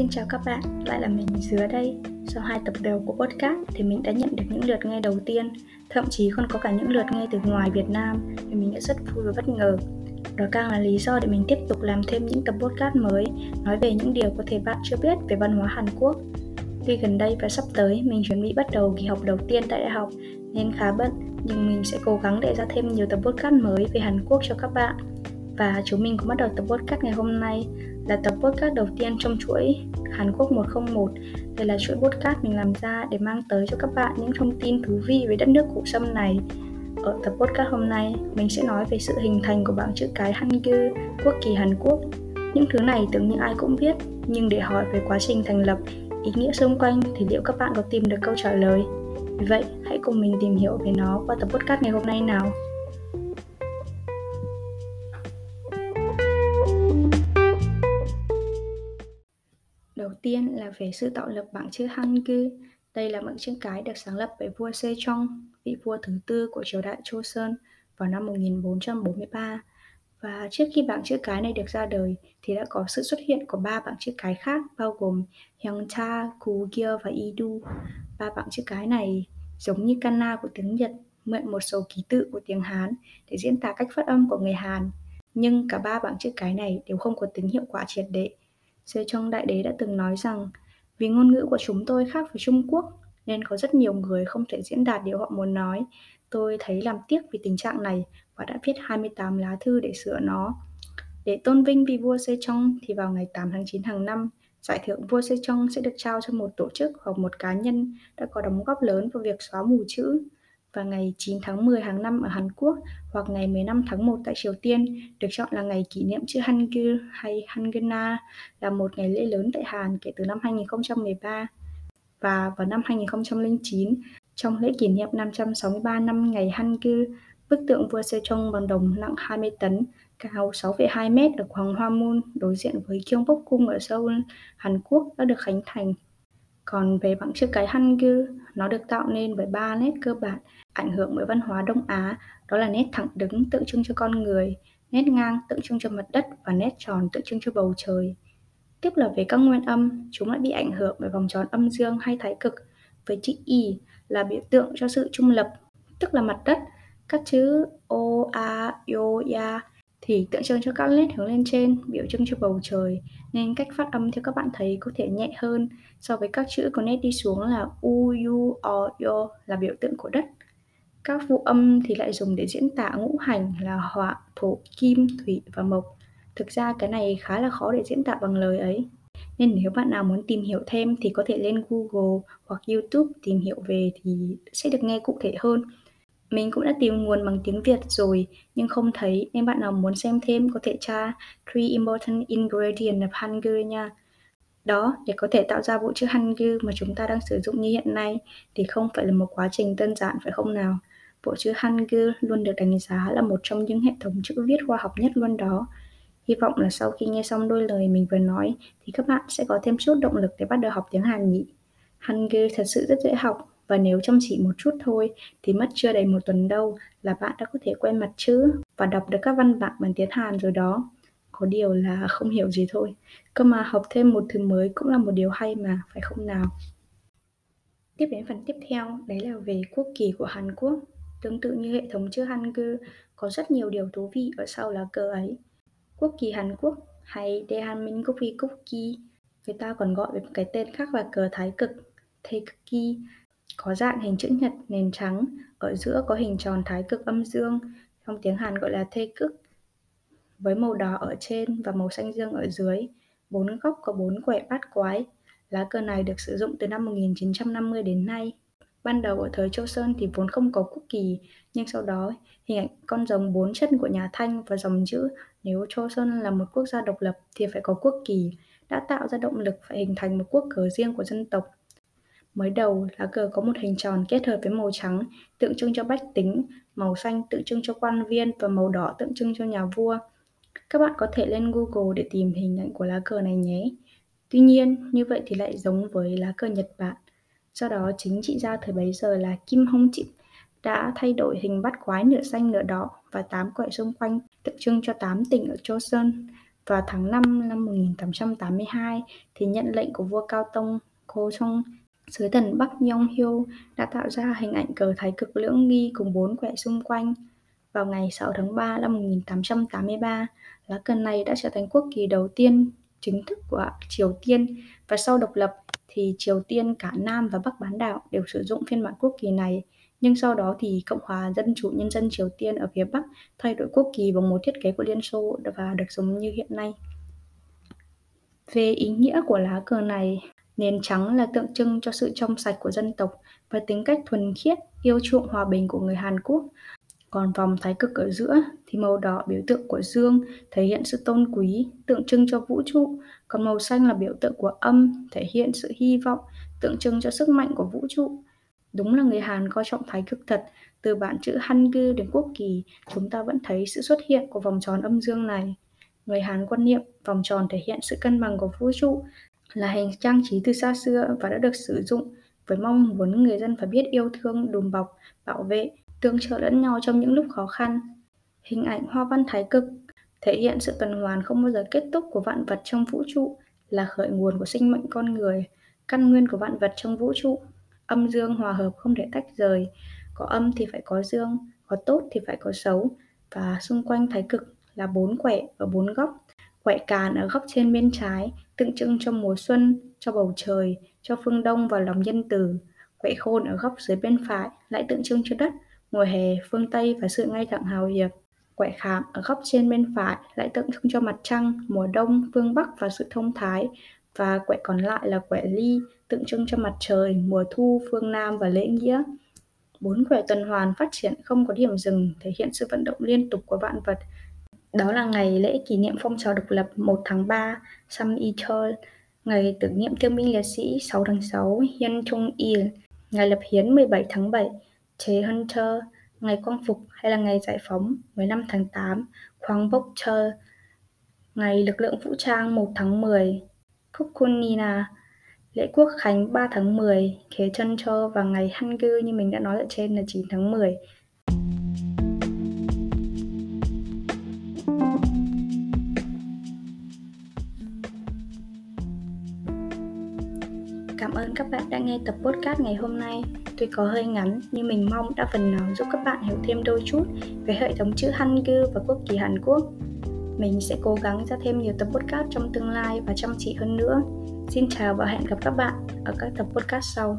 Xin chào các bạn, lại là mình Dứa đây. Sau hai tập đầu của podcast thì mình đã nhận được những lượt nghe đầu tiên, thậm chí còn có cả những lượt nghe từ ngoài Việt Nam thì mình đã rất vui và bất ngờ. Đó càng là lý do để mình tiếp tục làm thêm những tập podcast mới nói về những điều có thể bạn chưa biết về văn hóa Hàn Quốc. Tuy gần đây và sắp tới mình chuẩn bị bắt đầu kỳ học đầu tiên tại đại học nên khá bận nhưng mình sẽ cố gắng để ra thêm nhiều tập podcast mới về Hàn Quốc cho các bạn. Và chúng mình cũng bắt đầu tập podcast ngày hôm nay là tập podcast đầu tiên trong chuỗi Hàn Quốc 101. Đây là chuỗi podcast mình làm ra để mang tới cho các bạn những thông tin thú vị về đất nước cụ sâm này. Ở tập podcast hôm nay, mình sẽ nói về sự hình thành của bảng chữ cái Hangul, quốc kỳ Hàn Quốc. Những thứ này tưởng như ai cũng biết, nhưng để hỏi về quá trình thành lập, ý nghĩa xung quanh thì liệu các bạn có tìm được câu trả lời? Vì vậy, hãy cùng mình tìm hiểu về nó qua tập podcast ngày hôm nay nào. Tiên là về sự tạo lập bảng chữ Hangul. Đây là bảng chữ cái được sáng lập bởi vua Sejong, vị vua thứ tư của triều đại Joseon vào năm 1443. Và trước khi bảng chữ cái này được ra đời thì đã có sự xuất hiện của ba bảng chữ cái khác bao gồm Hyungcha, Kugyo và Idu. Ba bảng chữ cái này giống như kana của tiếng Nhật, mượn một số ký tự của tiếng Hán để diễn tả cách phát âm của người Hàn. Nhưng cả ba bảng chữ cái này đều không có tính hiệu quả triệt để trong Đại Đế đã từng nói rằng vì ngôn ngữ của chúng tôi khác với Trung Quốc nên có rất nhiều người không thể diễn đạt điều họ muốn nói. Tôi thấy làm tiếc vì tình trạng này và đã viết 28 lá thư để sửa nó. Để tôn vinh vị vua Sejong thì vào ngày 8 tháng 9 hàng năm, giải thưởng vua Sejong sẽ được trao cho một tổ chức hoặc một cá nhân đã có đóng góp lớn vào việc xóa mù chữ và ngày 9 tháng 10 hàng năm ở Hàn Quốc hoặc ngày 15 tháng 1 tại Triều Tiên được chọn là ngày kỷ niệm chữ Hangul hay Hangulna là một ngày lễ lớn tại Hàn kể từ năm 2013. Và vào năm 2009, trong lễ kỷ niệm 563 năm ngày Hangul, bức tượng vua Sejong bằng đồng nặng 20 tấn, cao 6,2 mét ở Hoàng Hoa môn đối diện với Gyeongbok Cung ở Seoul, Hàn Quốc đã được khánh thành. Còn về bằng chữ cái Hangul, nó được tạo nên bởi ba nét cơ bản ảnh hưởng bởi văn hóa Đông Á, đó là nét thẳng đứng tượng trưng cho con người, nét ngang tượng trưng cho mặt đất và nét tròn tượng trưng cho bầu trời. Tiếp là về các nguyên âm, chúng lại bị ảnh hưởng bởi vòng tròn âm dương hay thái cực, với chữ Y là biểu tượng cho sự trung lập, tức là mặt đất. Các chữ O, A, Yo, Ya thì tượng trưng cho các nét hướng lên trên, biểu trưng cho bầu trời, nên cách phát âm theo các bạn thấy có thể nhẹ hơn so với các chữ có nét đi xuống là U, U, O, Yo là biểu tượng của đất. Các phụ âm thì lại dùng để diễn tả ngũ hành là hỏa, thổ, kim, thủy và mộc. Thực ra cái này khá là khó để diễn tả bằng lời ấy. Nên nếu bạn nào muốn tìm hiểu thêm thì có thể lên Google hoặc YouTube tìm hiểu về thì sẽ được nghe cụ thể hơn. Mình cũng đã tìm nguồn bằng tiếng Việt rồi nhưng không thấy nên bạn nào muốn xem thêm có thể tra Three Important Ingredients of Hangul nha. Đó, để có thể tạo ra bộ chữ Hangul mà chúng ta đang sử dụng như hiện nay thì không phải là một quá trình đơn giản phải không nào? Bộ chữ Hangul luôn được đánh giá là một trong những hệ thống chữ viết khoa học nhất luôn đó. Hy vọng là sau khi nghe xong đôi lời mình vừa nói thì các bạn sẽ có thêm chút động lực để bắt đầu học tiếng Hàn nhỉ. Hangul thật sự rất dễ học và nếu chăm chỉ một chút thôi thì mất chưa đầy một tuần đâu là bạn đã có thể quen mặt chữ và đọc được các văn bản bằng tiếng Hàn rồi đó. Có điều là không hiểu gì thôi. Cơ mà học thêm một thứ mới cũng là một điều hay mà, phải không nào? Tiếp đến phần tiếp theo, đấy là về quốc kỳ của Hàn Quốc. Tương tự như hệ thống chữ Hangul, có rất nhiều điều thú vị ở sau lá cờ ấy. Quốc kỳ Hàn Quốc hay Daehanmin Quốc Kỳ, người ta còn gọi với một cái tên khác là cờ thái cực, Taekki, có dạng hình chữ nhật nền trắng, ở giữa có hình tròn thái cực âm dương, trong tiếng Hàn gọi là thê cực, với màu đỏ ở trên và màu xanh dương ở dưới. Bốn góc có bốn quẻ bát quái. Lá cờ này được sử dụng từ năm 1950 đến nay. Ban đầu ở thời Châu Sơn thì vốn không có quốc kỳ, nhưng sau đó hình ảnh con rồng bốn chân của nhà Thanh và dòng chữ nếu Châu Sơn là một quốc gia độc lập thì phải có quốc kỳ, đã tạo ra động lực phải hình thành một quốc cờ riêng của dân tộc. Mới đầu, lá cờ có một hình tròn kết hợp với màu trắng, tượng trưng cho bách tính, màu xanh tượng trưng cho quan viên và màu đỏ tượng trưng cho nhà vua. Các bạn có thể lên Google để tìm hình ảnh của lá cờ này nhé. Tuy nhiên, như vậy thì lại giống với lá cờ Nhật Bản. Do đó, chính trị gia thời bấy giờ là Kim Hong Chip đã thay đổi hình bắt quái nửa xanh nửa đỏ và tám quẻ xung quanh tượng trưng cho tám tỉnh ở Joseon vào tháng 5 năm 1882 thì nhận lệnh của vua Cao Tông Cô Song sứ thần Bắc Nhông Hyo đã tạo ra hình ảnh cờ thái cực lưỡng nghi cùng bốn quẻ xung quanh. Vào ngày 6 tháng 3 năm 1883, lá cờ này đã trở thành quốc kỳ đầu tiên chính thức của Triều Tiên và sau độc lập thì Triều Tiên cả Nam và Bắc bán đảo đều sử dụng phiên bản quốc kỳ này. Nhưng sau đó thì Cộng hòa Dân chủ Nhân dân Triều Tiên ở phía Bắc thay đổi quốc kỳ bằng một thiết kế của Liên Xô và được giống như hiện nay. Về ý nghĩa của lá cờ này, nền trắng là tượng trưng cho sự trong sạch của dân tộc và tính cách thuần khiết, yêu chuộng hòa bình của người Hàn Quốc. Còn vòng thái cực ở giữa thì màu đỏ biểu tượng của dương, thể hiện sự tôn quý, tượng trưng cho vũ trụ. Còn màu xanh là biểu tượng của âm, thể hiện sự hy vọng, tượng trưng cho sức mạnh của vũ trụ. Đúng là người Hàn coi trọng thái cực thật, từ bản chữ Hangul đến quốc kỳ, chúng ta vẫn thấy sự xuất hiện của vòng tròn âm dương này. Người Hàn quan niệm vòng tròn thể hiện sự cân bằng của vũ trụ, là hình trang trí từ xa xưa và đã được sử dụng với mong muốn người dân phải biết yêu thương, đùm bọc, bảo vệ, tương trợ lẫn nhau trong những lúc khó khăn. Hình ảnh hoa văn thái cực thể hiện sự tuần hoàn không bao giờ kết thúc của vạn vật trong vũ trụ, là khởi nguồn của sinh mệnh con người, căn nguyên của vạn vật trong vũ trụ. Âm dương hòa hợp không thể tách rời, có âm thì phải có dương, có tốt thì phải có xấu, và xung quanh thái cực là bốn quẻ ở bốn góc quẹ càn ở góc trên bên trái tượng trưng cho mùa xuân, cho bầu trời, cho phương đông và lòng nhân từ. quẹ khôn ở góc dưới bên phải lại tượng trưng cho đất, mùa hè, phương Tây và sự ngay thẳng hào hiệp. Quẻ khảm ở góc trên bên phải lại tượng trưng cho mặt trăng, mùa đông, phương Bắc và sự thông thái. Và quẻ còn lại là quẻ ly, tượng trưng cho mặt trời, mùa thu, phương Nam và lễ nghĩa. Bốn quẻ tuần hoàn phát triển không có điểm dừng, thể hiện sự vận động liên tục của vạn vật. Đó là ngày lễ kỷ niệm phong trào độc lập 1 tháng 3, Sam Ichol, ngày tưởng niệm thương binh liệt sĩ 6 tháng 6, Hyun Chung Il, ngày lập hiến 17 tháng 7, Chế Hunter, ngày quang phục hay là ngày giải phóng 15 tháng 8, Khoáng Bốc Chơ, ngày lực lượng vũ trang 1 tháng 10, Kukunina, lễ quốc khánh 3 tháng 10, Khế Chân Chơ và ngày Hangul như mình đã nói ở trên là 9 tháng 10. Cảm ơn các bạn đã nghe tập podcast ngày hôm nay. Tuy có hơi ngắn, nhưng mình mong đã phần nào giúp các bạn hiểu thêm đôi chút về hệ thống chữ Hangul và quốc kỳ Hàn Quốc. Mình sẽ cố gắng ra thêm nhiều tập podcast trong tương lai và chăm chỉ hơn nữa. Xin chào và hẹn gặp các bạn ở các tập podcast sau.